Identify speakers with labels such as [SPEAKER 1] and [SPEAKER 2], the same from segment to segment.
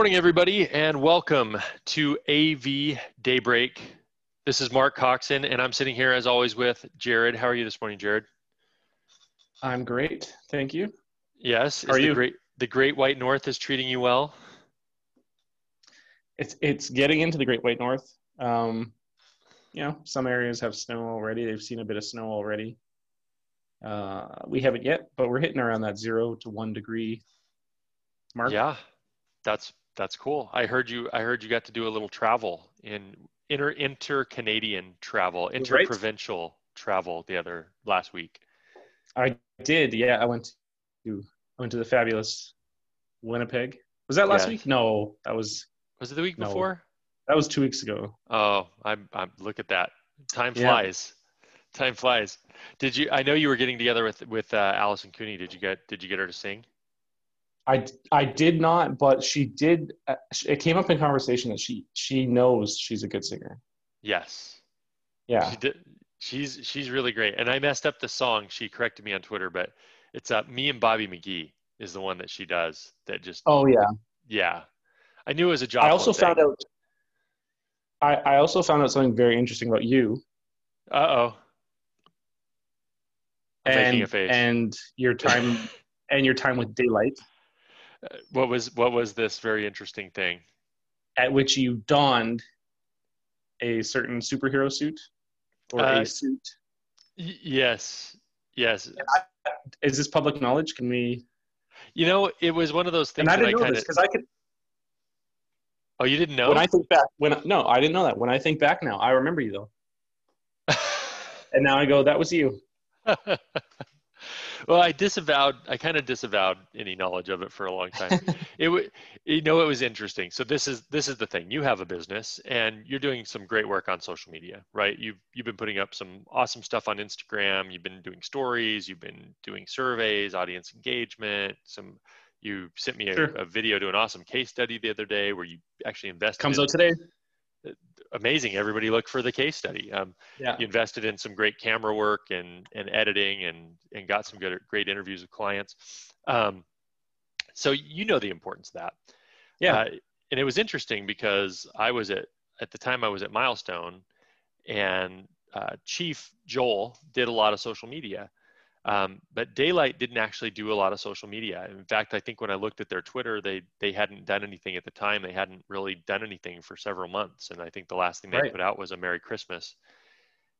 [SPEAKER 1] morning, everybody, and welcome to AV Daybreak. This is Mark Coxon, and I'm sitting here as always with Jared. How are you this morning, Jared?
[SPEAKER 2] I'm great, thank you.
[SPEAKER 1] Yes.
[SPEAKER 2] How are
[SPEAKER 1] the
[SPEAKER 2] you?
[SPEAKER 1] Great, the Great White North is treating you well.
[SPEAKER 2] It's it's getting into the Great White North. Um, you know, some areas have snow already. They've seen a bit of snow already. Uh, we haven't yet, but we're hitting around that zero to one degree mark.
[SPEAKER 1] Yeah, that's that's cool. I heard you. I heard you got to do a little travel in inter inter Canadian travel,
[SPEAKER 2] Right.
[SPEAKER 1] interprovincial travel the other last week.
[SPEAKER 2] I did. Yeah, I went to I went to the fabulous Winnipeg. Was that last
[SPEAKER 1] Yeah.
[SPEAKER 2] week? No, that was
[SPEAKER 1] Was it the week
[SPEAKER 2] No.
[SPEAKER 1] before?
[SPEAKER 2] that was two weeks ago.
[SPEAKER 1] Oh, I'm. I'm. Look at that. Time
[SPEAKER 2] Yeah.
[SPEAKER 1] flies. Time flies. Did you? I know you were getting together with with uh, Allison Cooney. Did you get? Did you get her to sing?
[SPEAKER 2] I I did not, but she did. Uh, it came up in conversation that she she knows she's a good singer.
[SPEAKER 1] Yes.
[SPEAKER 2] Yeah.
[SPEAKER 1] She did. She's she's really great. And I messed up the song. She corrected me on Twitter, but it's uh, me and Bobby McGee is the one that she does. That just
[SPEAKER 2] Oh yeah.
[SPEAKER 1] yeah. I knew it was a job.
[SPEAKER 2] I also found out. I, I also found out something very interesting about you
[SPEAKER 1] Uh oh.
[SPEAKER 2] And
[SPEAKER 1] a face.
[SPEAKER 2] and your time and your time with Da-Lite,
[SPEAKER 1] what was what was this very interesting thing?
[SPEAKER 2] at which you donned a certain superhero suit or
[SPEAKER 1] Uh,
[SPEAKER 2] a suit.
[SPEAKER 1] Y- yes. Yes.
[SPEAKER 2] Is this public knowledge? Can we?
[SPEAKER 1] You know, it was one of those things
[SPEAKER 2] And I
[SPEAKER 1] that I
[SPEAKER 2] didn't know
[SPEAKER 1] kind
[SPEAKER 2] this because I could.
[SPEAKER 1] Oh, you didn't know?
[SPEAKER 2] When I think back, when no, I didn't know that. When I think back now, I remember you though, and now I go, that was you.
[SPEAKER 1] well, I disavowed. I kind of disavowed any knowledge of it for a long time. it would, you know, it was interesting. So this is this is the thing. You have a business, and you're doing some great work on social media, right? You've you've been putting up some awesome stuff on Instagram. You've been doing stories. You've been doing surveys, audience engagement. Some. You sent me a,
[SPEAKER 2] Sure.
[SPEAKER 1] a video to an awesome case study the other day where you actually invested.
[SPEAKER 2] Comes
[SPEAKER 1] in,
[SPEAKER 2] out today.
[SPEAKER 1] Amazing. Everybody look for the case study. Um,
[SPEAKER 2] Yeah.
[SPEAKER 1] you invested in some great camera work and, and editing and, and got some good, great interviews with clients. Um, so you know the importance of that.
[SPEAKER 2] Yeah.
[SPEAKER 1] Uh, and it was interesting because I was at, at the time I was at Milestone and uh, Chief Joel did a lot of social media. Um, but Da-Lite didn't actually do a lot of social media. In fact, I think when I looked at their Twitter, they they hadn't done anything at the time. They hadn't really done anything for several months, and I think the last thing they
[SPEAKER 2] Right.
[SPEAKER 1] put out was a Merry Christmas.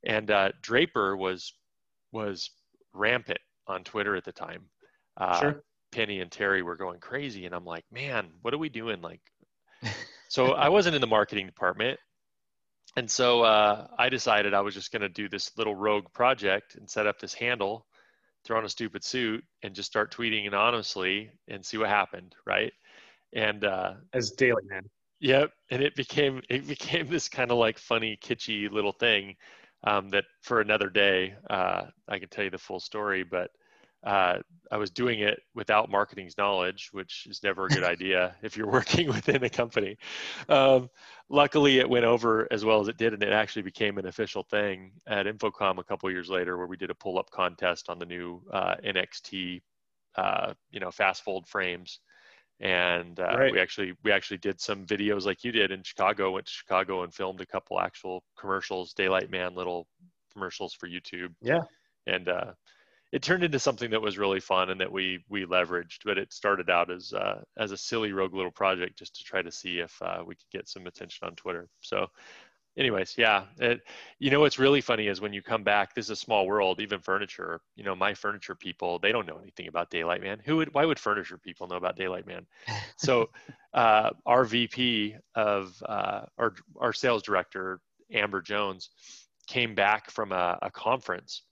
[SPEAKER 1] And uh, Draper was was rampant on Twitter at the time. Uh,
[SPEAKER 2] Sure.
[SPEAKER 1] Penny and Terry were going crazy, and I'm like, man, what are we doing? Like, so I wasn't in the marketing department, and so uh, I decided I was just going to do this little rogue project and set up this handle, throw on a stupid suit, and just start tweeting anonymously and see what happened, right? And uh,
[SPEAKER 2] As daily man.
[SPEAKER 1] Yep, and it became it became this kind of like funny, kitschy little thing um, that for another day uh, I can tell you the full story, but uh, I was doing it without marketing's knowledge, which is never a good idea if you're working within a company. Um, luckily, it went over as well as it did, and it actually became an official thing at InfoComm a couple years later, where we did a pull-up contest on the new uh, NXT, uh, you know, fast fold frames and uh,
[SPEAKER 2] Right.
[SPEAKER 1] we actually we actually did some videos like you did in Chicago. Went to Chicago and filmed a couple actual commercials, Da-Lite Man little commercials for YouTube.
[SPEAKER 2] Yeah.
[SPEAKER 1] and uh, it turned into something that was really fun and that we we leveraged. But it started out as uh, as a silly rogue little project just to try to see if uh, we could get some attention on Twitter. So. Anyways, yeah, it, you know what's really funny is when you come back. This is a small world. Even furniture, you know, my furniture people, they don't know anything about Da-Lite Man. Who would? Why would furniture people know about Da-Lite Man? so uh, our VP of uh, our our sales director Amber Jones came back from a, a conference,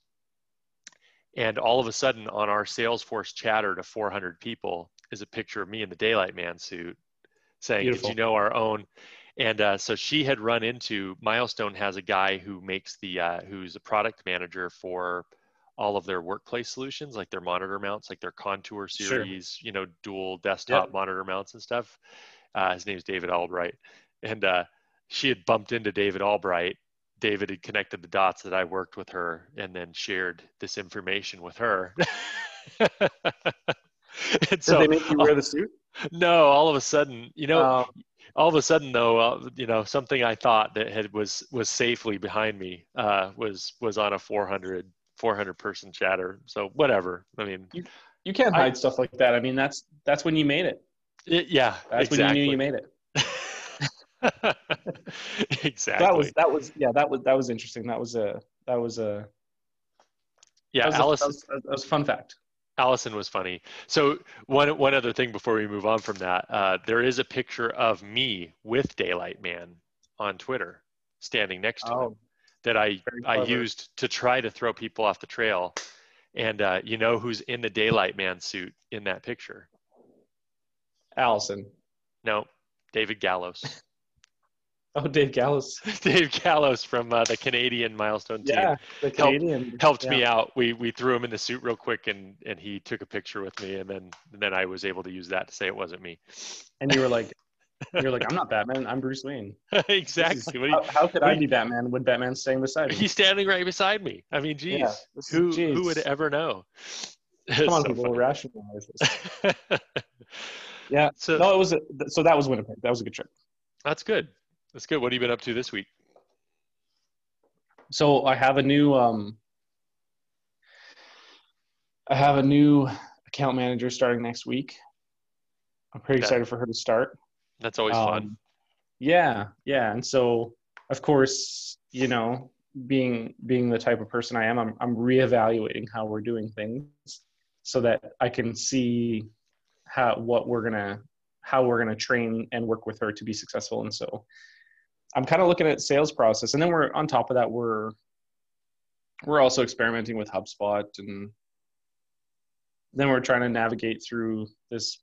[SPEAKER 1] and all of a sudden on our Salesforce chatter to 400 people is a picture of me in the Da-Lite Man suit, saying,
[SPEAKER 2] Beautiful.
[SPEAKER 1] "Did you know our own?" And uh, so she had run into Milestone has a guy who makes the uh, who's a product manager for all of their workplace solutions, like their monitor mounts, like their Contour
[SPEAKER 2] Sure.
[SPEAKER 1] series, you know, dual desktop
[SPEAKER 2] Yep.
[SPEAKER 1] monitor mounts and stuff. Uh, his name's David Albright, and uh, she had bumped into David Albright. David had connected the dots that I worked with her, and then shared this information with her.
[SPEAKER 2] Did
[SPEAKER 1] so
[SPEAKER 2] they make you wear the suit?
[SPEAKER 1] no, all of a sudden, you know,
[SPEAKER 2] Um,
[SPEAKER 1] all of a sudden though, uh, you know, something I thought that had was was safely behind me uh, was was on a 400 400 person chatter. So whatever. I mean,
[SPEAKER 2] you can't
[SPEAKER 1] I-
[SPEAKER 2] hide stuff like that. I mean, that's that's when you made it.
[SPEAKER 1] it, yeah,
[SPEAKER 2] That's
[SPEAKER 1] exactly.
[SPEAKER 2] when you knew you made it.
[SPEAKER 1] exactly.
[SPEAKER 2] That was that was yeah that was that was interesting. That was a that was a
[SPEAKER 1] yeah,
[SPEAKER 2] that was, a,
[SPEAKER 1] Allison.
[SPEAKER 2] that was, that was a fun fact.
[SPEAKER 1] Allison was funny. So one one other thing before we move on from that, uh, there is a picture of me with Da-Lite Man on Twitter, standing next to him,
[SPEAKER 2] Oh,
[SPEAKER 1] that I I used to try to throw people off the trail. And uh, you know who's in the Da-Lite Man suit in that picture?
[SPEAKER 2] Allison.
[SPEAKER 1] No, David Gallows.
[SPEAKER 2] Oh, Dave Gallows.
[SPEAKER 1] Dave Gallows from uh, the Canadian milestone team.
[SPEAKER 2] Yeah, the Canadian
[SPEAKER 1] helped
[SPEAKER 2] yeah.
[SPEAKER 1] me out. We we threw him in the suit real quick, and and he took a picture with me, and then and then I was able to use that to say it wasn't me.
[SPEAKER 2] And you were like, you're like, I'm not Batman. I'm Bruce Wayne. Is-
[SPEAKER 1] exactly. What
[SPEAKER 2] How, how could I be Batman when Batman's staying beside me?
[SPEAKER 1] he's standing right beside me. I mean, geez,
[SPEAKER 2] Yeah,
[SPEAKER 1] who
[SPEAKER 2] geez.
[SPEAKER 1] who would ever know?
[SPEAKER 2] Come on,
[SPEAKER 1] So
[SPEAKER 2] people,
[SPEAKER 1] funny.
[SPEAKER 2] rationalize this. Yeah.
[SPEAKER 1] so
[SPEAKER 2] No, it was a, so that was Winnipeg. That was a good trip.
[SPEAKER 1] that's good. That's good. What have you been up to this week?
[SPEAKER 2] So I have a new um I have a new account manager starting next week. I'm pretty
[SPEAKER 1] Okay.
[SPEAKER 2] excited for her to start.
[SPEAKER 1] That's always fun.
[SPEAKER 2] Um, Yeah, yeah, and so of course, you know, being being the type of person I am, I'm I'm reevaluating how we're doing things so that I can see how what we're gonna how we're gonna train and work with her to be successful. And so I'm kind of looking at sales process, and then we're on top of that we're we're also experimenting with HubSpot, and then we're trying to navigate through this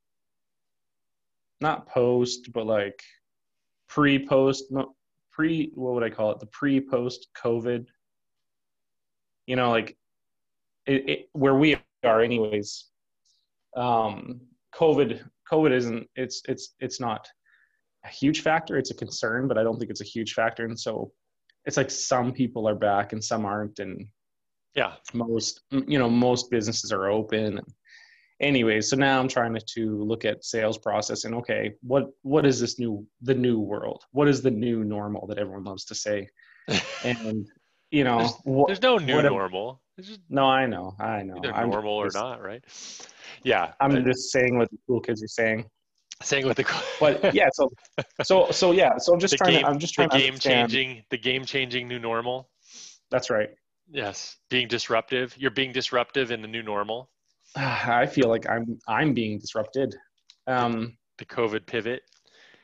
[SPEAKER 2] not post, but like pre-post, pre, what would I call it? The pre-post COVID, you know, like it, it, where we are anyways. Um, COVID, COVID isn't, it's, it's, it's not a huge factor. It's a concern, but I don't think it's a huge factor. And so it's like some people are back and some aren't. And
[SPEAKER 1] yeah.
[SPEAKER 2] most, you know, most businesses are open. Anyway, so now I'm trying to, to look at sales process and okay, what what is this new the new world? What is the new normal that everyone loves to say? And you know,
[SPEAKER 1] There's- There's no new normal. Just
[SPEAKER 2] no, I know, I know.
[SPEAKER 1] either
[SPEAKER 2] I'm
[SPEAKER 1] normal or not, right? Yeah.
[SPEAKER 2] I'm
[SPEAKER 1] but
[SPEAKER 2] just saying what the cool kids are saying.
[SPEAKER 1] Saying with the
[SPEAKER 2] But yeah, so so so yeah, so I'm just
[SPEAKER 1] The
[SPEAKER 2] trying
[SPEAKER 1] game-
[SPEAKER 2] to I'm just trying to
[SPEAKER 1] game
[SPEAKER 2] understand.
[SPEAKER 1] changing the game changing new normal.
[SPEAKER 2] That's right.
[SPEAKER 1] Yes, being disruptive. You're being disruptive in the new normal.
[SPEAKER 2] I feel like I'm I'm being disrupted. Um,
[SPEAKER 1] The COVID pivot.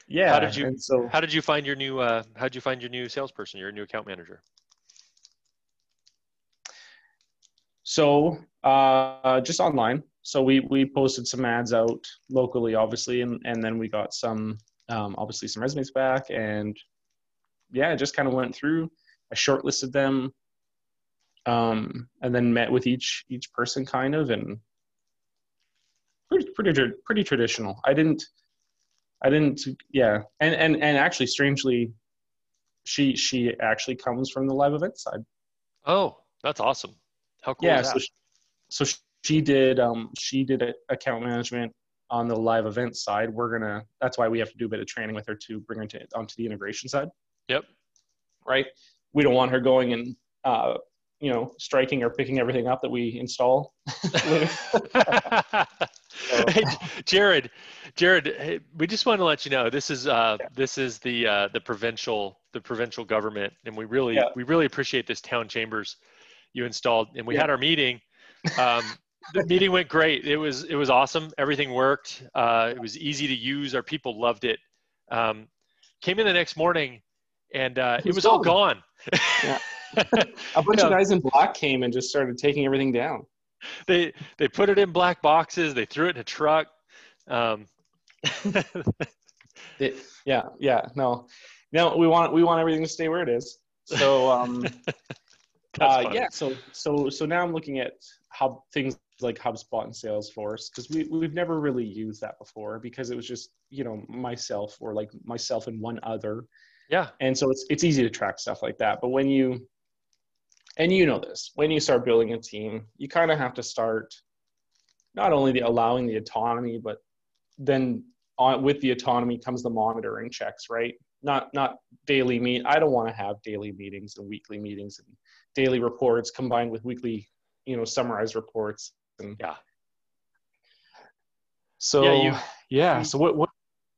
[SPEAKER 2] yeah.
[SPEAKER 1] How did you-
[SPEAKER 2] so
[SPEAKER 1] How did you find your new? Uh, how did you find your new salesperson? Your new account manager.
[SPEAKER 2] So uh, just online. So we we posted some ads out locally, obviously, and and then we got some um, obviously some resumes back, and yeah, just kind of went through. I shortlisted them, um, and then met with each each person, kind of, and pretty pretty pretty traditional. I didn't, I didn't, yeah, and and and actually, strangely, she she actually comes from the live event side.
[SPEAKER 1] Oh, that's awesome. How cool
[SPEAKER 2] yeah
[SPEAKER 1] is
[SPEAKER 2] so she, so she did um she did account management on the live event side we're gonna that's why we have to do a bit of training with her to bring her to onto the integration side
[SPEAKER 1] Yep.
[SPEAKER 2] right we don't want her going and uh you know striking or picking everything up that we install
[SPEAKER 1] hey, Jared, Jared, hey, we just want to let you know this is uh, this is the uh, the provincial the provincial government, and we really
[SPEAKER 2] Yeah.
[SPEAKER 1] we really appreciate this town chambers you installed. And we
[SPEAKER 2] Yeah.
[SPEAKER 1] had our meeting. Um, the meeting went great. It was it was awesome. Everything worked. Uh, it was easy to use. Our people loved it. Um, came in the next morning, and uh,
[SPEAKER 2] It
[SPEAKER 1] it
[SPEAKER 2] was
[SPEAKER 1] was all
[SPEAKER 2] gone. Yeah. a bunch of guys in black came and just started taking everything down
[SPEAKER 1] they they put it in black boxes. They threw it in a truck. Um,
[SPEAKER 2] It, yeah, yeah, no, no. We want we want everything to stay where it is. So um, uh, yeah, so so so now I'm looking at how things like HubSpot and Salesforce because we we've never really used that before because it was just you know myself or like myself and one other,
[SPEAKER 1] yeah,
[SPEAKER 2] and so it's it's easy to track stuff like that. But when you and you know this when you start building a team, you kind of have to start not only the allowing the autonomy, but then on, with the autonomy comes the monitoring checks, right? Not not daily meet. I don't want to have daily meetings and weekly meetings and daily reports combined with weekly, you know, summarized reports. And
[SPEAKER 1] yeah.
[SPEAKER 2] So yeah, you, yeah. You, so what what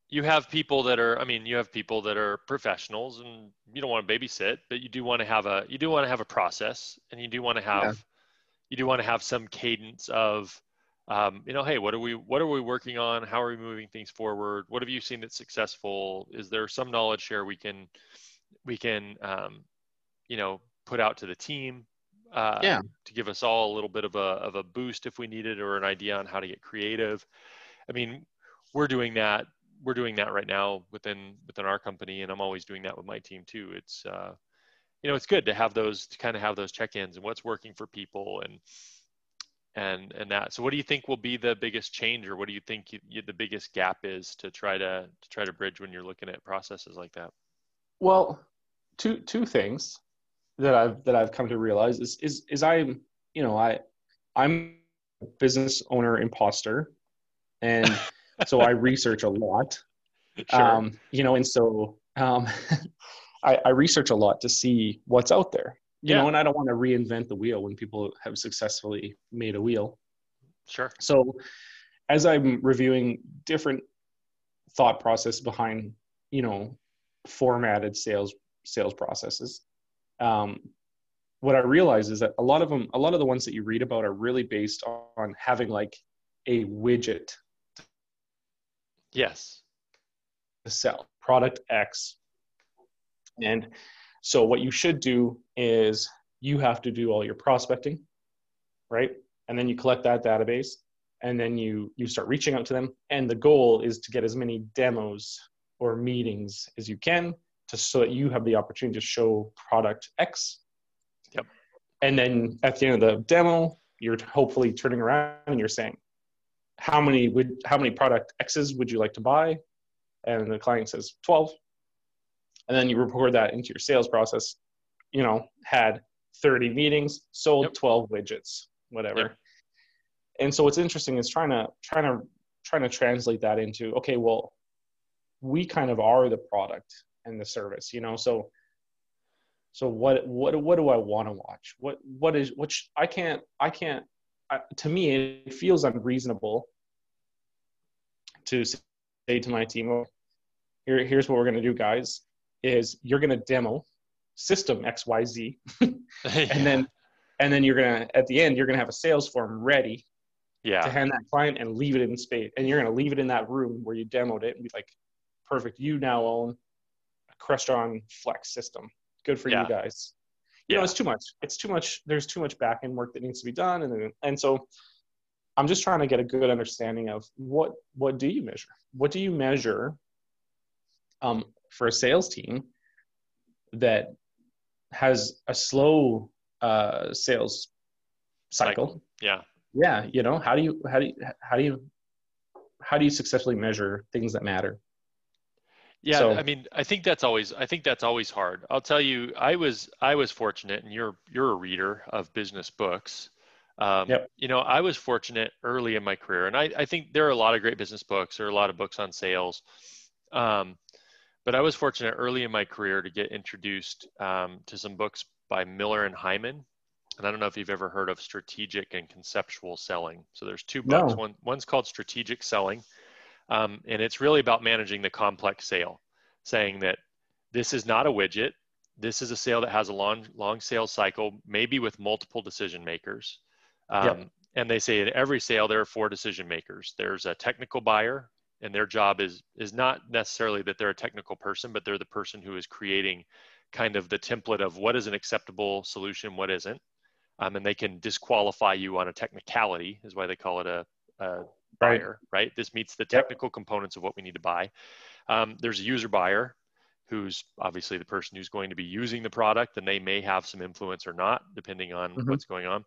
[SPEAKER 1] you have people that are i mean you have people that are professionals and you don't want to babysit but you do want to have a you do want to have a process and you do want to have yeah. you do want to have some cadence of um, you know hey what are we what are we working on how are we moving things forward what have you seen that's successful is there some knowledge share we can we can um, you know put out to the team uh,
[SPEAKER 2] yeah.
[SPEAKER 1] to give us all a little bit of a, of a boost if we need it or an idea on how to get creative. I mean we're doing that we're doing that right now within within our company and i'm always doing that with my team too. It's uh, you know it's good to have those to kind of have those check-ins and what's working for people and and and that. So what do you think will be the biggest change or what do you think you, you, the biggest gap is to try to to try to bridge when you're looking at processes like that?
[SPEAKER 2] Well two two things that i've that i've come to realize is is is i'm you know i i'm a business owner imposter and so I research a lot. Sure. Um, you know, and so um, I, I, research a lot to see what's out there. You yeah. know, and I don't want to reinvent the wheel when people have successfully made a wheel.
[SPEAKER 1] Sure.
[SPEAKER 2] So as I'm reviewing different thought process behind, you know, formatted sales sales processes, um, what I realize is that a lot of them, a lot of the ones that you read about are really based on having like a widget
[SPEAKER 1] Yes.
[SPEAKER 2] Sell product X. And so what you should do is you have to do all your prospecting, right? And then you collect that database and then you you start reaching out to them and the goal is to get as many demos or meetings as you can to so that you have the opportunity to show product X.
[SPEAKER 1] Yep.
[SPEAKER 2] And then at the end of the demo, you're hopefully turning around and you're saying, how many would how many product X's would you like to buy? And the client says 12. And then you report that into your sales process. You know, had 30 meetings, sold yep. 12 widgets, whatever. Yep. And so what's interesting is trying to trying to trying to translate that into okay, well, we kind of are the product and the service, you know. So so what what what do I want to watch? What what is which I can't I can't to me, it feels unreasonable to say to my team, well, here, here's what we're going to do, guys, is you're going to demo system XYZ. yeah. And then, and then you're going to, at the end, you're going to have a sales form ready
[SPEAKER 1] yeah.
[SPEAKER 2] to hand that client and leave it in space. And you're going to leave it in that room where you demoed it and be like, perfect. You now own a Crestron Flex system. Good for yeah. you guys you yeah. know it's too much it's too much there's too much back end work that needs to be done and and so i'm just trying to get a good understanding of what what do you measure what do you measure um, for a sales team that has a slow uh, sales cycle. cycle
[SPEAKER 1] yeah
[SPEAKER 2] yeah you know how do you how do you how do you how do you successfully measure things that matter
[SPEAKER 1] yeah, so, I mean, I think that's always I think that's always hard. I'll tell you, I was I was fortunate, and you're you're a reader of business books. Um, yep. You know, I was fortunate early in my career, and I, I think there are a lot of great business books. There are a lot of books on sales. Um, but I was fortunate early in my career to get introduced um, to some books by Miller and Heiman. And I don't know if you've ever heard of strategic and conceptual selling. So there's two books. No. One one's called Strategic Selling, um, and it's really about managing the complex sale, saying that this is not a widget. This is a sale that has a long, long sales cycle, maybe with multiple decision makers. Um, yep. And they say in every sale, there are four decision makers. There's a technical buyer, and their job is is not necessarily that they're a technical person, but they're the person who is creating kind of the template of what is an acceptable solution, what isn't. Um, and they can disqualify you on a technicality, is why they call it a, a buyer, right? right? This meets the technical yep. components of what we need to buy. Um, there's a user buyer who's obviously the person who's going to be using the product and they may have some influence or not, depending on mm-hmm. what's going on.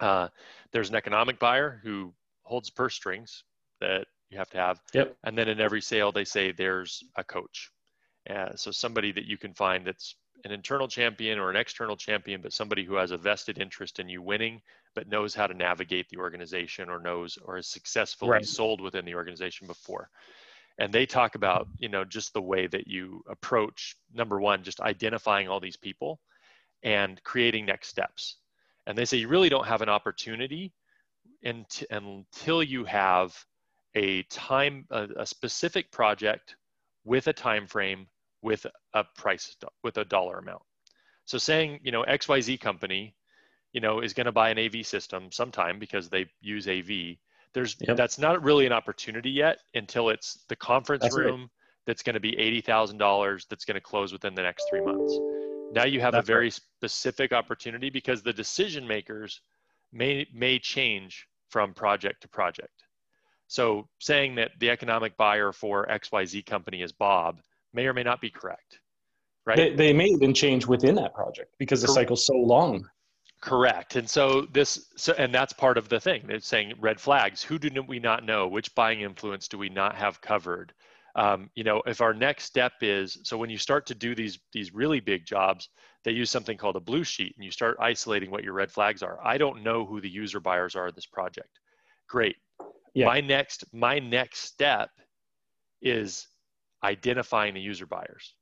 [SPEAKER 1] Uh, there's an economic buyer who holds purse strings that you have to have.
[SPEAKER 2] Yep.
[SPEAKER 1] And then in every sale, they say there's a coach. Uh, so somebody that you can find that's an internal champion or an external champion, but somebody who has a vested interest in you winning, but knows how to navigate the organization or knows or has successfully right. sold within the organization before. and they talk about you know just the way that you approach number one just identifying all these people and creating next steps and they say you really don't have an opportunity until you have a time a, a specific project with a time frame with a price with a dollar amount so saying you know xyz company you know is going to buy an av system sometime because they use av there's yep. that's not really an opportunity yet until it's the conference that's room right. that's going to be $80,000 that's going to close within the next 3 months. Now you have that's a very right. specific opportunity because the decision makers may may change from project to project. So saying that the economic buyer for XYZ company is Bob may or may not be correct. Right?
[SPEAKER 2] They, they may even change within that project because the cycle's so long.
[SPEAKER 1] Correct. And so this, so, and that's part of the thing. It's saying red flags. Who do we not know? Which buying influence do we not have covered? Um, you know, if our next step is, so when you start to do these these really big jobs, they use something called a blue sheet, and you start isolating what your red flags are. I don't know who the user buyers are of this project. Great. Yeah. My next my next step is identifying the user buyers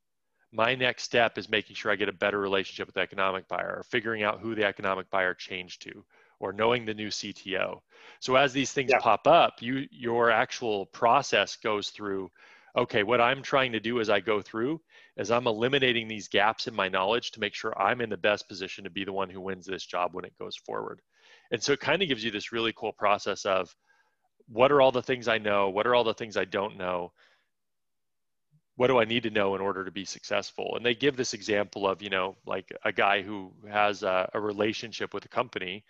[SPEAKER 1] my next step is making sure I get a better relationship with the economic buyer or figuring out who the economic buyer changed to or knowing the new CTO. So as these things yeah. pop up, you your actual process goes through okay, what I'm trying to do as I go through is I'm eliminating these gaps in my knowledge to make sure I'm in the best position to be the one who wins this job when it goes forward. And so it kind of gives you this really cool process of what are all the things I know, what are all the things I don't know, what do I need to know in order to be successful? And they give this example of, you know, like a guy who has a, a relationship with a company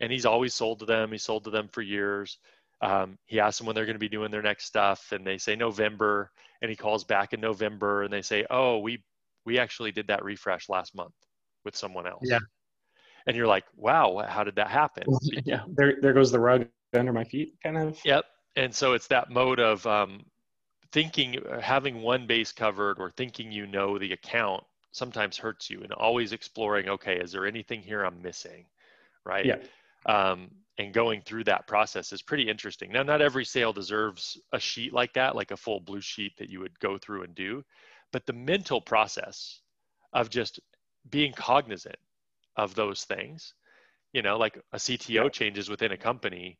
[SPEAKER 1] and he's always sold to them. He sold to them for years. Um, he asks them when they're going to be doing their next stuff and they say November and he calls back in November and they say, oh, we, we actually did that refresh last month with someone else.
[SPEAKER 2] Yeah.
[SPEAKER 1] And you're like, wow, how did that happen?
[SPEAKER 2] yeah. There, there goes the rug under my feet kind of.
[SPEAKER 1] Yep. And so it's that mode of, um, thinking uh, having one base covered or thinking you know the account sometimes hurts you and always exploring okay is there anything here i'm missing right?
[SPEAKER 2] Yeah.
[SPEAKER 1] Um, and going through that process is pretty interesting. Now not every sale deserves a sheet like that like a full blue sheet that you would go through and do but the mental process of just being cognizant of those things you know like a cto yeah. changes within a company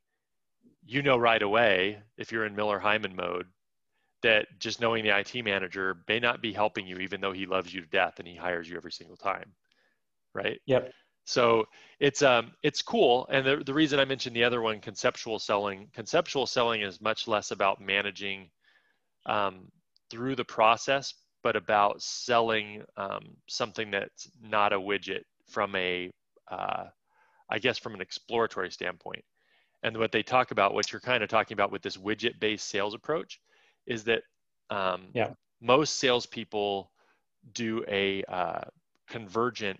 [SPEAKER 1] you know right away if you're in Miller Heiman mode that just knowing the IT manager may not be helping you, even though he loves you to death and he hires you every single time, right?
[SPEAKER 2] Yep.
[SPEAKER 1] So it's um it's cool, and the the reason I mentioned the other one, conceptual selling, conceptual selling is much less about managing um, through the process, but about selling um, something that's not a widget from a, uh, I guess, from an exploratory standpoint. And what they talk about, what you're kind of talking about with this widget-based sales approach, is that um,
[SPEAKER 2] yeah.
[SPEAKER 1] most salespeople do a uh, convergent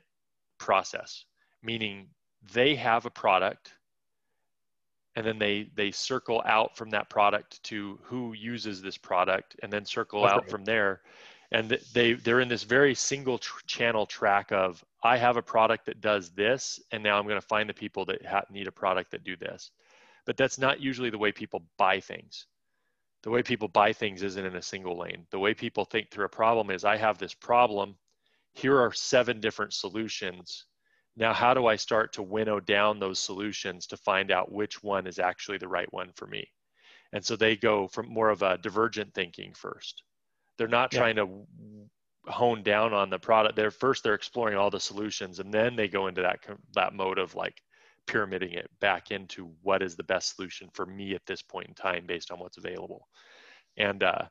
[SPEAKER 1] process, meaning they have a product and then they they circle out from that product to who uses this product and then circle That's out right. from there and they they're in this very single tr- channel track of i have a product that does this and now i'm going to find the people that ha- need a product that do this but that's not usually the way people buy things the way people buy things isn't in a single lane. The way people think through a problem is I have this problem. Here are seven different solutions. Now, how do I start to winnow down those solutions to find out which one is actually the right one for me? And so they go from more of a divergent thinking first. They're not yeah. trying to hone down on the product. They're first they're exploring all the solutions, and then they go into that that mode of like, pyramiding it back into what is the best solution for me at this point in time based on what's available. And uh,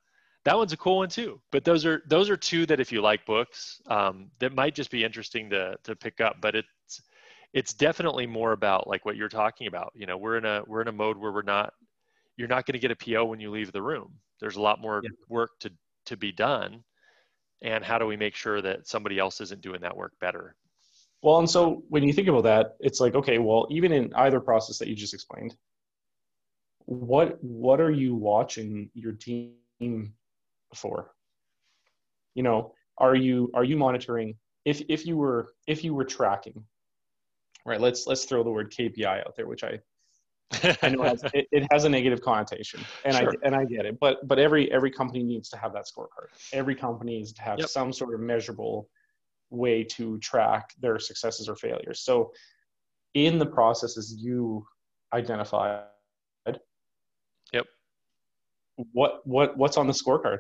[SPEAKER 1] that one's a cool one too. But those are those are two that if you like books, um, that might just be interesting to to pick up. But it's it's definitely more about like what you're talking about. You know, we're in a we're in a mode where we're not you're not going to get a PO when you leave the room. There's a lot more yeah. work to to be done. And how do we make sure that somebody else isn't doing that work better?
[SPEAKER 2] Well, and so when you think about that, it's like, okay, well, even in either process that you just explained, what what are you watching your team for? You know, are you are you monitoring if if you were if you were tracking, right? Let's let's throw the word KPI out there, which I I know it has, it, it has a negative connotation, and
[SPEAKER 1] Sure.
[SPEAKER 2] I and I get it. But but every every company needs to have that scorecard. Every company needs to have
[SPEAKER 1] Yep.
[SPEAKER 2] some sort of measurable way to track their successes or failures. So, in the processes you identified,
[SPEAKER 1] Yep.
[SPEAKER 2] What what what's on the scorecard?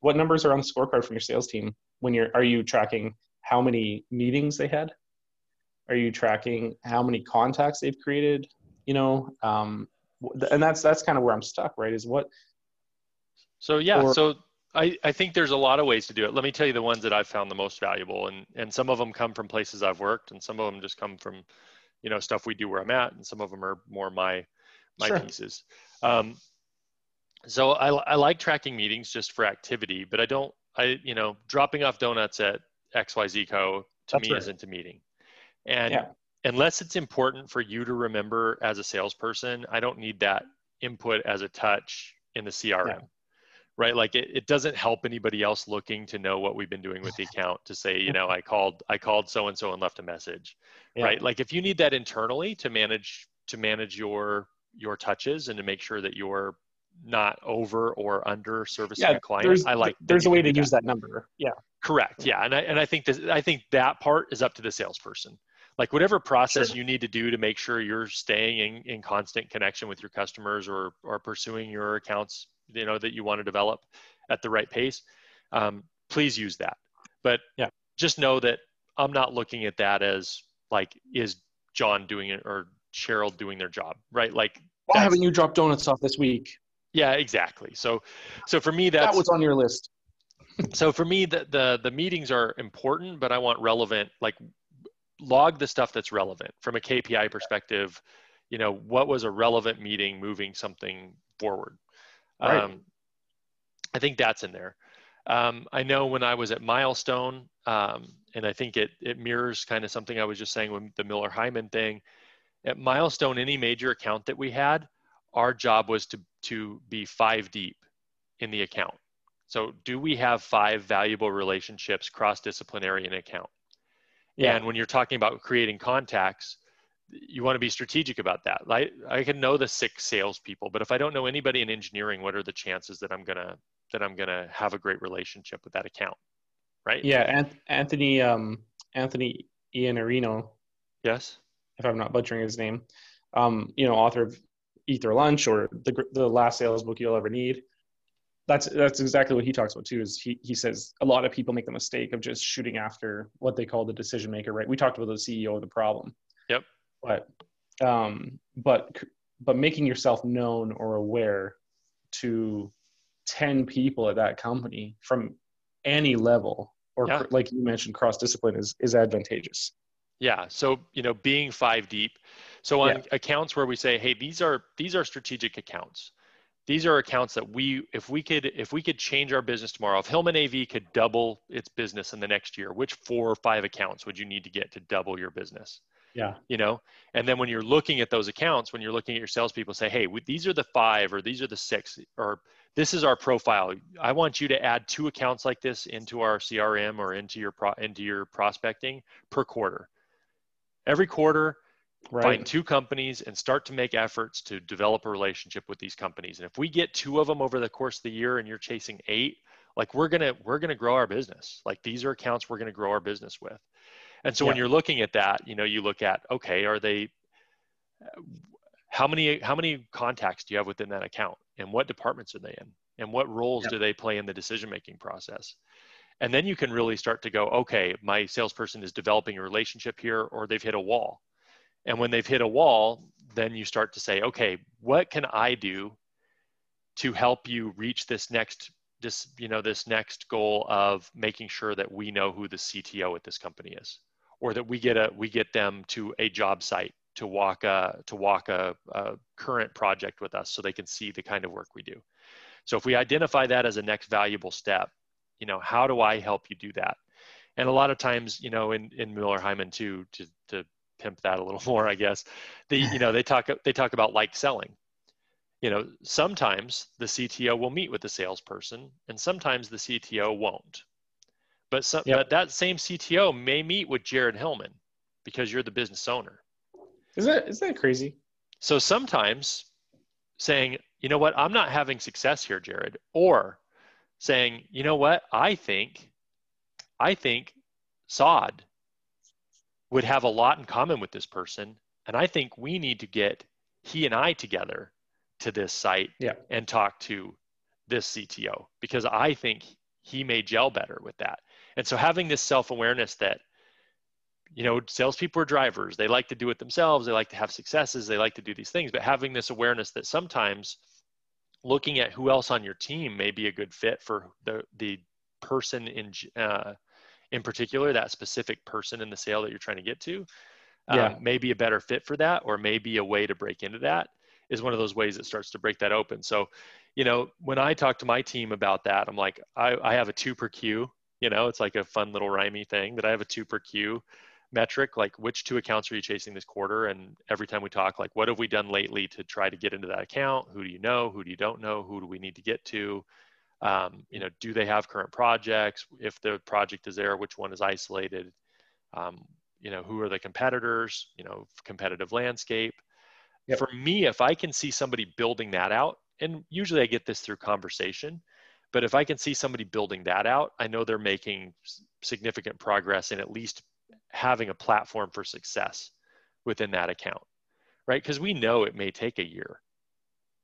[SPEAKER 2] What numbers are on the scorecard from your sales team when you're are you tracking how many meetings they had? Are you tracking how many contacts they've created? You know, um, and that's that's kind of where I'm stuck, right? Is what
[SPEAKER 1] So yeah,
[SPEAKER 2] Or-
[SPEAKER 1] so I, I think there's a lot of ways to do it. Let me tell you the ones that I've found the most valuable, and and some of them come from places I've worked, and some of them just come from, you know, stuff we do where I'm at, and some of them are more my my
[SPEAKER 2] Sure.
[SPEAKER 1] pieces. Um, so I I like tracking meetings just for activity, but I don't I you know dropping off donuts at XYZ Co to
[SPEAKER 2] That's
[SPEAKER 1] me
[SPEAKER 2] right.
[SPEAKER 1] isn't a meeting, and
[SPEAKER 2] Yeah.
[SPEAKER 1] unless it's important for you to remember as a salesperson, I don't need that input as a touch in the CRM. Right. Like it, it doesn't help anybody else looking to know what we've been doing with the account to say, you know, I called, I called so and so and left a message.
[SPEAKER 2] Yeah.
[SPEAKER 1] Right. Like if you need that internally to manage to manage your your touches and to make sure that you're not over or under servicing
[SPEAKER 2] yeah,
[SPEAKER 1] a client. I like
[SPEAKER 2] there's a way to use that number. Yeah,
[SPEAKER 1] Correct. Yeah, and I and I think this I think that part is up to the salesperson. Like whatever process
[SPEAKER 2] Sure.
[SPEAKER 1] you need to do to make sure you're staying in, in constant connection with your customers or or pursuing your accounts, you know, that you want to develop at the right pace, um, please use that. But
[SPEAKER 2] Yeah.
[SPEAKER 1] just know that I'm not looking at that as like is John doing it or Cheryl doing their job, right? Like
[SPEAKER 2] why haven't you dropped donuts off this week?
[SPEAKER 1] yeah, exactly. So so for me
[SPEAKER 2] That
[SPEAKER 1] that's
[SPEAKER 2] was on your list.
[SPEAKER 1] so for me the, the the meetings are important but i want relevant like log the stuff that's relevant from a kpi perspective you know what was a relevant meeting moving something forward
[SPEAKER 2] Right.
[SPEAKER 1] um, i think that's in there um, i know when i was at milestone um, and i think it it mirrors kind of something i was just saying with the Miller Heiman thing at milestone any major account that we had our job was to to be five deep in the account so, do we have five valuable relationships cross disciplinary in account?
[SPEAKER 2] Yeah.
[SPEAKER 1] And when you're talking about creating contacts, you want to be strategic about that. Like, I can know the six salespeople, but if I don't know anybody in engineering, what are the chances that I'm gonna that I'm gonna have a great relationship with that account? Right?
[SPEAKER 2] Yeah, An- Anthony um, Anthony Iannarino,
[SPEAKER 1] Yes.
[SPEAKER 2] if I'm not butchering his name, um, you know, author of Eat Their Lunch or the the last sales book you'll ever need. That's that's exactly what he talks about too. Is he he says a lot of people make the mistake of just shooting after what they call the decision maker. Right? We talked about the CEO of the problem.
[SPEAKER 1] Yep.
[SPEAKER 2] But um, but but making yourself known or aware to ten people at that company from any level or
[SPEAKER 1] Yeah.
[SPEAKER 2] cr- like you mentioned cross discipline is is advantageous.
[SPEAKER 1] Yeah. So, you know, being five deep. So on accounts where we say, hey, these are these are strategic accounts. These are accounts that we if we could if we could change our business tomorrow, if Hillman AV could double its business in the next year, which four or five accounts would you need to get to double your business?
[SPEAKER 2] Yeah.
[SPEAKER 1] You know, and then when you're looking at those accounts, when you're looking at your salespeople, say, hey, these are the five or these are the six or this is our profile. I want you to add two accounts like this into our CRM or into your pro, into your prospecting per quarter. Every quarter,
[SPEAKER 2] Right.
[SPEAKER 1] find two companies and start to make efforts to develop a relationship with these companies. And if we get two of them over the course of the year and you're chasing eight, like we're gonna we're gonna grow our business. Like these are accounts we're gonna grow our business with. And so when you're looking at that, you know, you look at okay, are they how many how many contacts do you have within that account? And what departments are they in? And what roles
[SPEAKER 2] Yeah.
[SPEAKER 1] do they play in the decision making process? And then you can really start to go okay my salesperson is developing a relationship here or they've hit a wall. And when they've hit a wall then you start to say okay what can i do to help you reach this next this you know this next goal of making sure that we know who the cto at this company is or that we get a we get them to a job site to walk a to walk a, a current project with us so they can see the kind of work we do. So if we identify that as a next valuable step you know how do i help you do that? And a lot of times you know in in Miller Heiman too to to pimp that a little more i guess they you know they talk they talk about like selling. You know sometimes the cto will meet with the salesperson and sometimes the cto won't but some,
[SPEAKER 2] Yep.
[SPEAKER 1] but that same cto may meet with jared hillman because you're the business owner
[SPEAKER 2] Is that is that crazy?
[SPEAKER 1] So sometimes saying, you know what, I'm not having success here, Jared, or saying, you know what, I think, I think Sod would have a lot in common with this person. And I think we need to get he and I together to this site
[SPEAKER 2] yeah.
[SPEAKER 1] and talk to this CTO because I think he may gel better with that. And so having this self-awareness that, you know, salespeople are drivers. They like to do it themselves. They like to have successes. They like to do these things. But having this awareness that sometimes looking at who else on your team may be a good fit for the the person in uh, in particular, that specific person in the sale that you're trying to get to, um, yeah. may be a better fit for that, or maybe a way to break into that is one of those ways that starts to break that open. So, you know, when I talk to my team about that, I'm like, I, I have a two per queue you know, it's like a fun little rhymey thing that I have a two per queue metric, like which two accounts are you chasing this quarter? And every time we talk, like what have we done lately to try to get into that account? Who do you know? Who do you don't know? Who do we need to get to? Um, you know, do they have current projects? If the project is there, which one is isolated? Um, you know, who are the competitors? You know, competitive landscape. Yep. For me, if I can see somebody building that out, and usually I get this through conversation, but if I can see somebody building that out, I know they're making significant progress in at least having a platform for success within that account, right? Because we know it may take a year,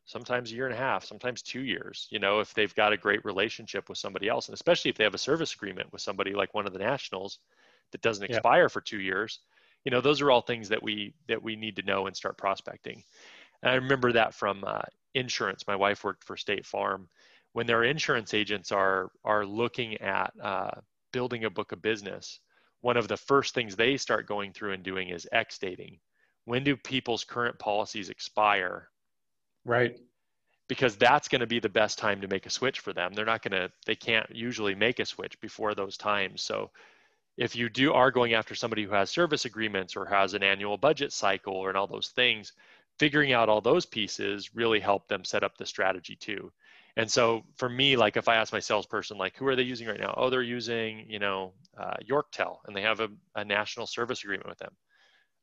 [SPEAKER 1] sometimes a year and a half, sometimes two years, you know, if they've got a great relationship with somebody else. And especially if they have a service agreement with somebody like one of the nationals that doesn't expire yeah. for two years, you know, those are all things that we that we need to know and start prospecting. And I remember that from uh, insurance. My wife worked for State Farm when their insurance agents are are looking at uh, building a book of business, one of the first things they start going through and doing is X dating. When do people's current policies expire?
[SPEAKER 2] Right.
[SPEAKER 1] Because that's going to be the best time to make a switch for them. They're not going to, they can't usually make a switch before those times. So if you do are going after somebody who has service agreements or has an annual budget cycle or and all those things, figuring out all those pieces really help them set up the strategy too. And so for me, like if I ask my salesperson, like, who are they using right now? Oh, they're using, you know, uh, Yorktel, and they have a, a national service agreement with them.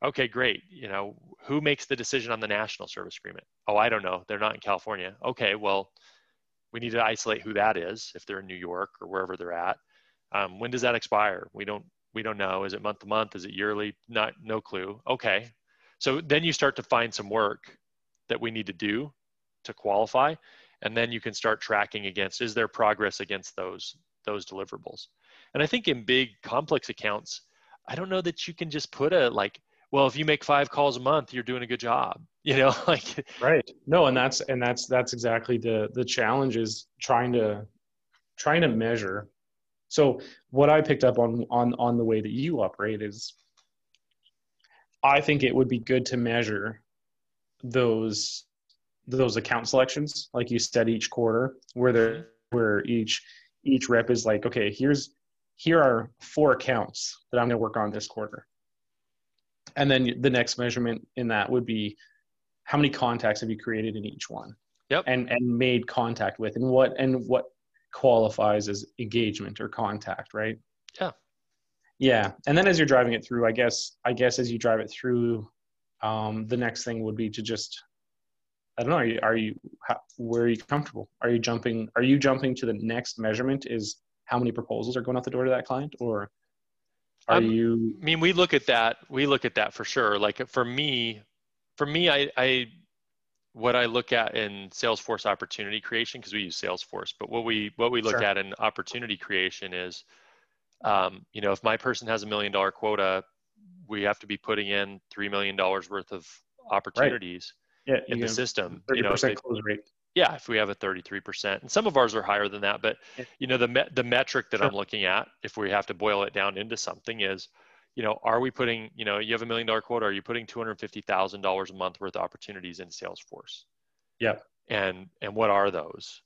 [SPEAKER 1] Okay, great. You know, who makes the decision on the national service agreement? Oh, I don't know. They're not in California. Okay, well, we need to isolate who that is if they're in New York or wherever they're at. Um, when does that expire? We don't we don't know. Is it month to month? Is it yearly? Not no clue. Okay, so then you start to find some work that we need to do to qualify and then you can start tracking against is there progress against those those deliverables? And i think in big complex accounts i don't know that you can just put a like well if you make five calls a month you're doing a good job you know like
[SPEAKER 2] right. No and that's and that's that's exactly the the challenge is trying to trying to measure. So what i picked up on on on the way that you operate is i think it would be good to measure those those account selections, like you said, each quarter, where they where each each rep is like, okay, here's here are four accounts that I'm going to work on this quarter, and then the next measurement in that would be how many contacts have you created in each one,
[SPEAKER 1] yep,
[SPEAKER 2] and and made contact with, and what and what qualifies as engagement or contact, right?
[SPEAKER 1] Yeah.
[SPEAKER 2] Yeah, and then as you're driving it through, I guess I guess as you drive it through, um, the next thing would be to just I don't know. Are you, are you how, where are you comfortable? Are you jumping? Are you jumping to the next measurement? Is how many proposals are going out the door to that client, or are um, you?
[SPEAKER 1] I mean, we look at that. We look at that for sure. Like for me, for me, I, I what I look at in Salesforce opportunity creation because we use Salesforce, but what we what we look sure. at in opportunity creation is, um, you know, if my person has a million dollar quota, we have to be putting in three million dollars worth of opportunities. Right
[SPEAKER 2] yeah,
[SPEAKER 1] in the system.
[SPEAKER 2] 30% you know, close rate.
[SPEAKER 1] Yeah, if we have a 33%, and some of ours are higher than that, but yeah. you know the me- the metric that sure. I'm looking at, if we have to boil it down into something, is you know, are we putting, you know, you have a million dollar quota, are you putting $250,000 a month worth of opportunities in Salesforce?
[SPEAKER 2] Yeah.
[SPEAKER 1] And and what are those?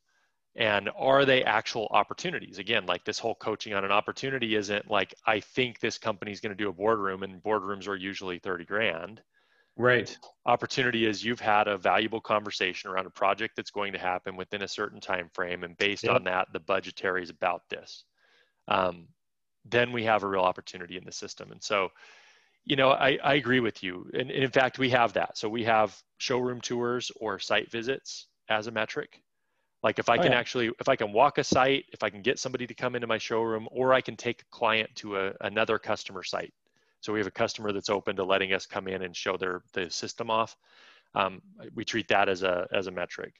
[SPEAKER 1] And are they actual opportunities? Again, like this whole coaching on an opportunity isn't like I think this company is going to do a boardroom, and boardrooms are usually 30 grand
[SPEAKER 2] Right.
[SPEAKER 1] Opportunity is you've had a valuable conversation around a project that's going to happen within a certain time frame, and based yep. on that, the budgetary is about this. Um, then we have a real opportunity in the system. And so, you know, I, I agree with you. And, and in fact, we have that. So we have showroom tours or site visits as a metric. Like if I
[SPEAKER 2] Oh,
[SPEAKER 1] can
[SPEAKER 2] yeah.
[SPEAKER 1] actually, if I can walk a site, if I can get somebody to come into my showroom, or I can take a client to a, another customer site. So we have a customer that's open to letting us come in and show their the system off. Um, we treat that as a as a metric.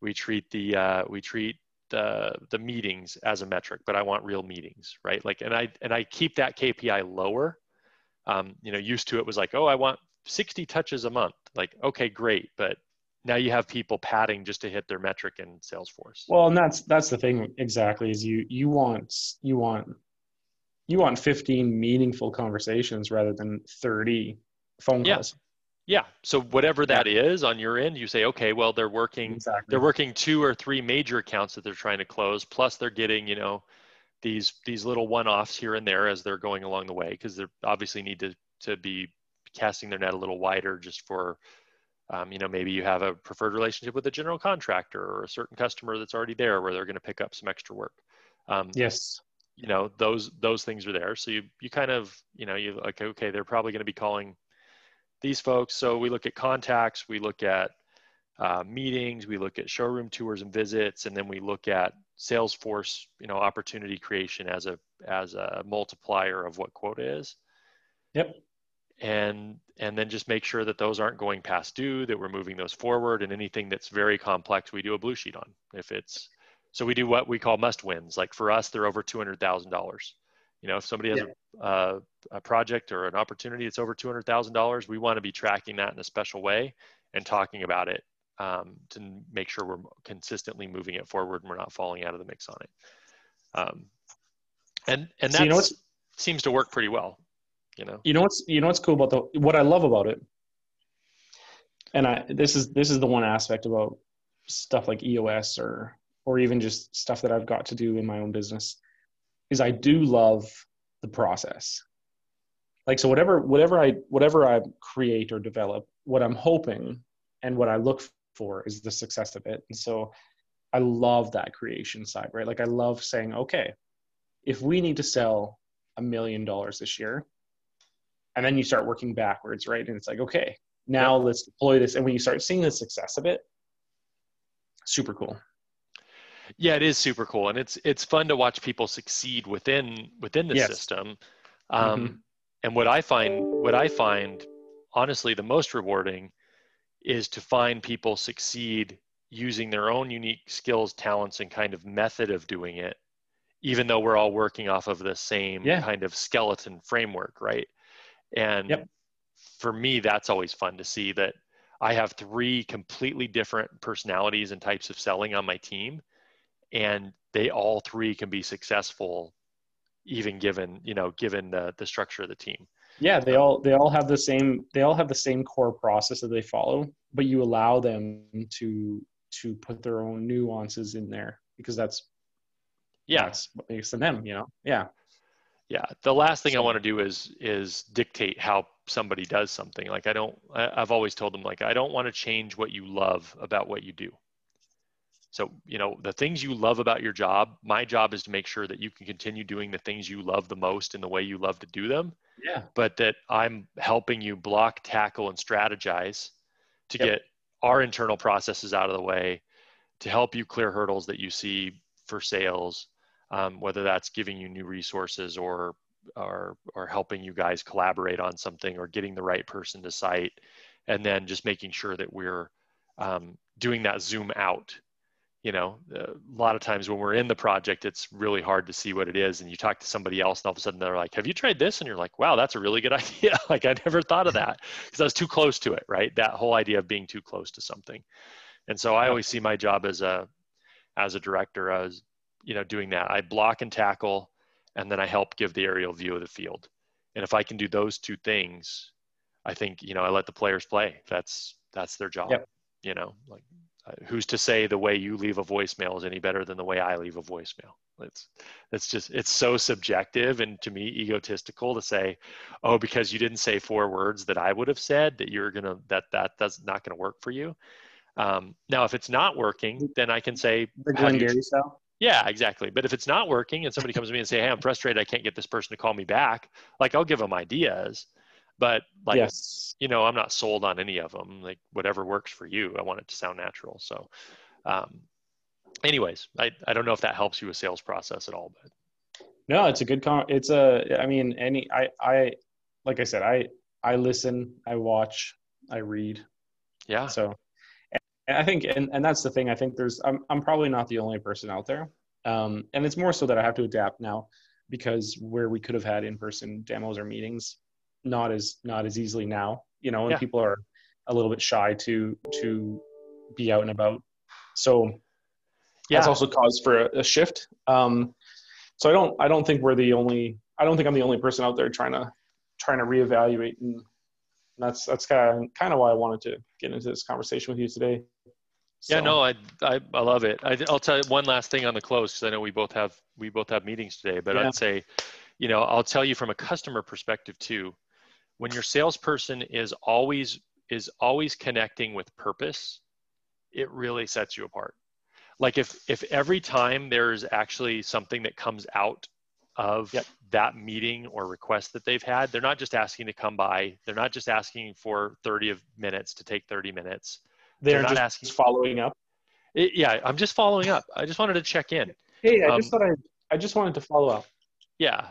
[SPEAKER 1] We treat the uh, we treat the the meetings as a metric, but I want real meetings, right? Like, and I and I keep that KPI lower. Um, you know, used to it was like, oh, I want 60 touches a month. Like, okay, great, but now you have people padding just to hit their metric in Salesforce.
[SPEAKER 2] Well, and that's that's the thing exactly is you you want you want you want 15 meaningful conversations rather than 30 phone calls.
[SPEAKER 1] yeah. yeah. So whatever that is on your end, you say, okay, well, they're working
[SPEAKER 2] Exactly.
[SPEAKER 1] they're working two or three major accounts that they're trying to close plus they're getting you know these these little one-offs here and there as they're going along the way because they obviously need to to be casting their net a little wider just for um, you know maybe you have a preferred relationship with a general contractor or a certain customer that's already there where they're going to pick up some extra work um,
[SPEAKER 2] Yes.
[SPEAKER 1] You know those those things are there. So you you kind of you know you like okay they're probably going to be calling these folks. So we look at contacts we look at uh, meetings we look at showroom tours and visits and then we look at salesforce you know opportunity creation as a as a multiplier of what quota is.
[SPEAKER 2] Yep.
[SPEAKER 1] and and then just make sure that those aren't going past due that we're moving those forward and anything that's very complex we do a blue sheet on. If it's so we do what we call must wins. Like for us they're over $200000 you know if somebody has a, uh, a project or an opportunity that's over $200000 we want to be tracking that in a special way and talking about it um, to make sure we're consistently moving it forward and we're not falling out of the mix on it. Um, and and
[SPEAKER 2] So
[SPEAKER 1] that
[SPEAKER 2] you know
[SPEAKER 1] seems to work pretty well you know?
[SPEAKER 2] You know what's you know what's cool about the what I love about it, and I this is this is the one aspect about stuff like EOS or or even just stuff that I've got to do in my own business is I do love the process. Like so whatever whatever I whatever I create or develop, what I'm hoping and what I look for is the success of it. And so I love that creation side, right? Like I love saying, okay, if we need to sell a million dollars this year, and then you start working backwards, right? And it's like, okay, now let's deploy this. And when you start seeing the success of it, super cool.
[SPEAKER 1] Yeah, it is super cool, and it's it's fun to watch people succeed within within the
[SPEAKER 2] Yes.
[SPEAKER 1] system. Um,
[SPEAKER 2] Mhm.
[SPEAKER 1] And what I find, what I find, honestly, the most rewarding is to find people succeed using their own unique skills, talents, and kind of method of doing it, even though we're all working off of the same
[SPEAKER 2] Yeah.
[SPEAKER 1] kind of skeleton framework, right? And
[SPEAKER 2] Yep.
[SPEAKER 1] for me, that's always fun to see that I have three completely different personalities and types of selling on my team, and they all three can be successful, even given you know given the the structure of the team.
[SPEAKER 2] Yeah, they all they all have the same they all have the same core process that they follow, but you allow them to to put their own nuances in there because that's
[SPEAKER 1] Yeah,
[SPEAKER 2] that's what makes them them, you know. Yeah.
[SPEAKER 1] yeah. The last thing I want to do is is dictate how somebody does something. Like I don't. I, I've always told them like I don't want to change what you love about what you do. So you know the things you love about your job. My job is to make sure that you can continue doing the things you love the most in the way you love to do them.
[SPEAKER 2] Yeah.
[SPEAKER 1] but that I'm helping you block, tackle, and strategize to
[SPEAKER 2] Yep.
[SPEAKER 1] get our internal processes out of the way to help you clear hurdles that you see for sales, um, whether that's giving you new resources or, or, or helping you guys collaborate on something or getting the right person to site, and then just making sure that we're um, doing that zoom out you know uh, a lot of times when we're in the project it's really hard to see what it is and you talk to somebody else and all of a sudden they're like have you tried this? And you're like wow that's a really good idea. Like i never thought of that because i was too close to it right? That whole idea of being too close to something. And so i always see my job as a as a director as you know doing that. I block and tackle and then i help give the aerial view of the field. And if i can do those two things i think you know i let the players play. That's that's their job
[SPEAKER 2] Yep.
[SPEAKER 1] you know like uh, who's to say the way you leave a voicemail is any better than the way I leave a voicemail? It's it's just it's so subjective and to me egotistical to say, oh, because you didn't say four words that I would have said that you're gonna that that that's not gonna work for you. Um, now, if it's not working, then I can say,
[SPEAKER 2] The
[SPEAKER 1] do you-
[SPEAKER 2] style.
[SPEAKER 1] yeah, exactly. But if it's not working and somebody comes to me and say, hey, I'm frustrated, I can't get this person to call me back, like I'll give them ideas, but like
[SPEAKER 2] yes.
[SPEAKER 1] you know i'm not sold on any of them like whatever works for you i want it to sound natural so um anyways i i don't know if that helps you with sales process at all but
[SPEAKER 2] No, it's a good con. It's a. I mean, any. I. I. Like I said, I. I listen. I watch. I read.
[SPEAKER 1] yeah
[SPEAKER 2] So, and I think, and, and that's the thing. I think there's. I'm. I'm probably not the only person out there. Um, and it's more so that I have to adapt now, because where we could have had in-person demos or meetings, not as not as easily now. You know, and
[SPEAKER 1] Yeah.
[SPEAKER 2] people are a little bit shy to to be out and about. So
[SPEAKER 1] yeah
[SPEAKER 2] that's also cause for a, a shift. Um, so I don't I don't think we're the only I don't think I'm the only person out there trying to trying to reevaluate and that's that's kind of kind of why I wanted to get into this conversation with you today.
[SPEAKER 1] Yeah, no, I, I I love it. I, I'll tell you one last thing on the close because I know we both have we both have meetings today. But
[SPEAKER 2] Yeah.
[SPEAKER 1] I'd say, you know, I'll tell you from a customer perspective too. When your salesperson is always is always connecting with purpose, it really sets you apart. Like if if every time there's actually something that comes out of
[SPEAKER 2] Yep.
[SPEAKER 1] that meeting or request that they've had, they're not just asking to come by. They're not just asking for 30 of minutes to take 30 minutes.
[SPEAKER 2] they're,
[SPEAKER 1] they're not
[SPEAKER 2] just
[SPEAKER 1] asking-
[SPEAKER 2] following up.
[SPEAKER 1] It- yeah, I'm just following up. I just wanted to check in.
[SPEAKER 2] Hey, I
[SPEAKER 1] Um,
[SPEAKER 2] just thought I I just wanted to follow up.
[SPEAKER 1] Yeah.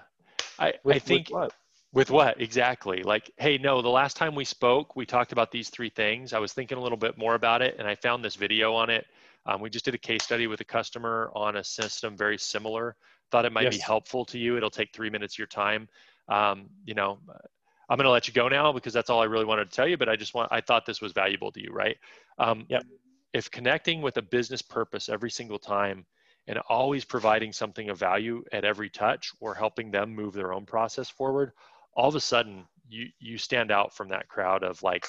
[SPEAKER 1] I,
[SPEAKER 2] With,
[SPEAKER 1] I think
[SPEAKER 2] with?
[SPEAKER 1] With what exactly? Like, hey, no, the last time we spoke, we talked about these three things. I was thinking a little bit more about it and I found this video on it. Um, we just did a case study with a customer on a system very similar. Thought it might be helpful to you. It'll take three minutes of your time. Um, you know, I'm going to let you go now because that's all I really wanted to tell you, but I just want, I thought this was valuable to you, right? Um,
[SPEAKER 2] Yep.
[SPEAKER 1] If connecting with a business purpose every single time and always providing something of value at every touch or helping them move their own process forward, all of a sudden you you stand out from that crowd of like,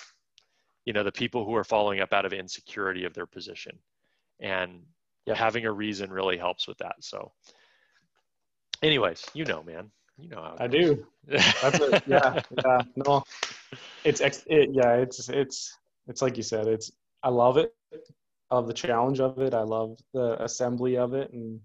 [SPEAKER 1] you know, the people who are following up out of insecurity of their position. And having a reason really helps with that. So anyways, you know, man. You know
[SPEAKER 2] I
[SPEAKER 1] goes.
[SPEAKER 2] do. It. Yeah, yeah. No, it's ex- it, yeah. It's it's it's like you said. It's I love it. I love the challenge of it. I love the assembly of it, and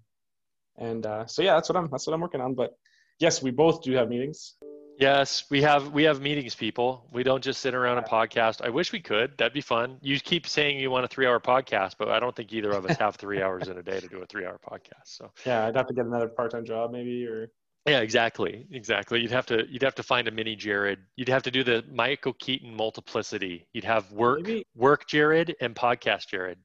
[SPEAKER 2] and uh, so yeah, that's what I'm that's what I'm working on. But yes, we both do have meetings.
[SPEAKER 1] Yes, we have we have meetings, people. We don't just sit around and podcast. I wish we could. That'd be fun. You keep saying you want a three-hour podcast, but I don't think either of us have three hours in a day to do a three-hour podcast. So
[SPEAKER 2] Yeah, I'd have to get another part-time job maybe, or
[SPEAKER 1] yeah, exactly, exactly. You'd have to you'd have to find a mini Jared. You'd have to do the Michael Keaton multiplicity. You'd have work
[SPEAKER 2] maybe
[SPEAKER 1] work Jared and podcast Jared.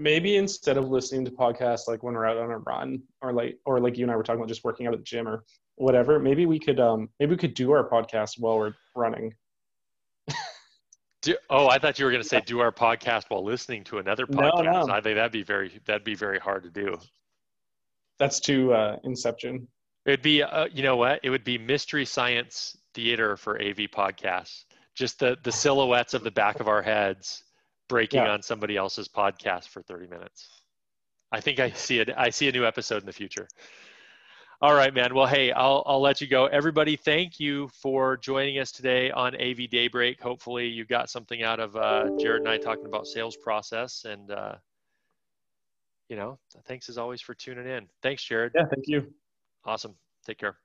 [SPEAKER 2] maybe instead of listening to podcasts like when we're out on a run, or like or like you and I were talking about just working out at the gym or whatever, maybe we could um maybe we could do our podcast while we're running.
[SPEAKER 1] Do, oh, I thought you were going to say do our podcast while listening to another
[SPEAKER 2] No,
[SPEAKER 1] podcast.
[SPEAKER 2] no.
[SPEAKER 1] I think that'd be very that'd be very hard to do.
[SPEAKER 2] That's too uh, Inception.
[SPEAKER 1] It'd be, uh, you know what? It would be Mystery Science Theater for AV podcasts. Just the the silhouettes of the back of our heads breaking
[SPEAKER 2] Yeah.
[SPEAKER 1] on somebody else's podcast for 30 minutes. I think I see it. I see a new episode in the future. All right, man. Well, hey, I'll I'll let you go. Everybody, thank you for joining us today on AV Daybreak. Hopefully, you got something out of uh, Jared and I talking about sales process, and uh, you know, thanks as always for tuning in. Thanks, Jared.
[SPEAKER 2] Yeah, thank you.
[SPEAKER 1] Awesome. Take care.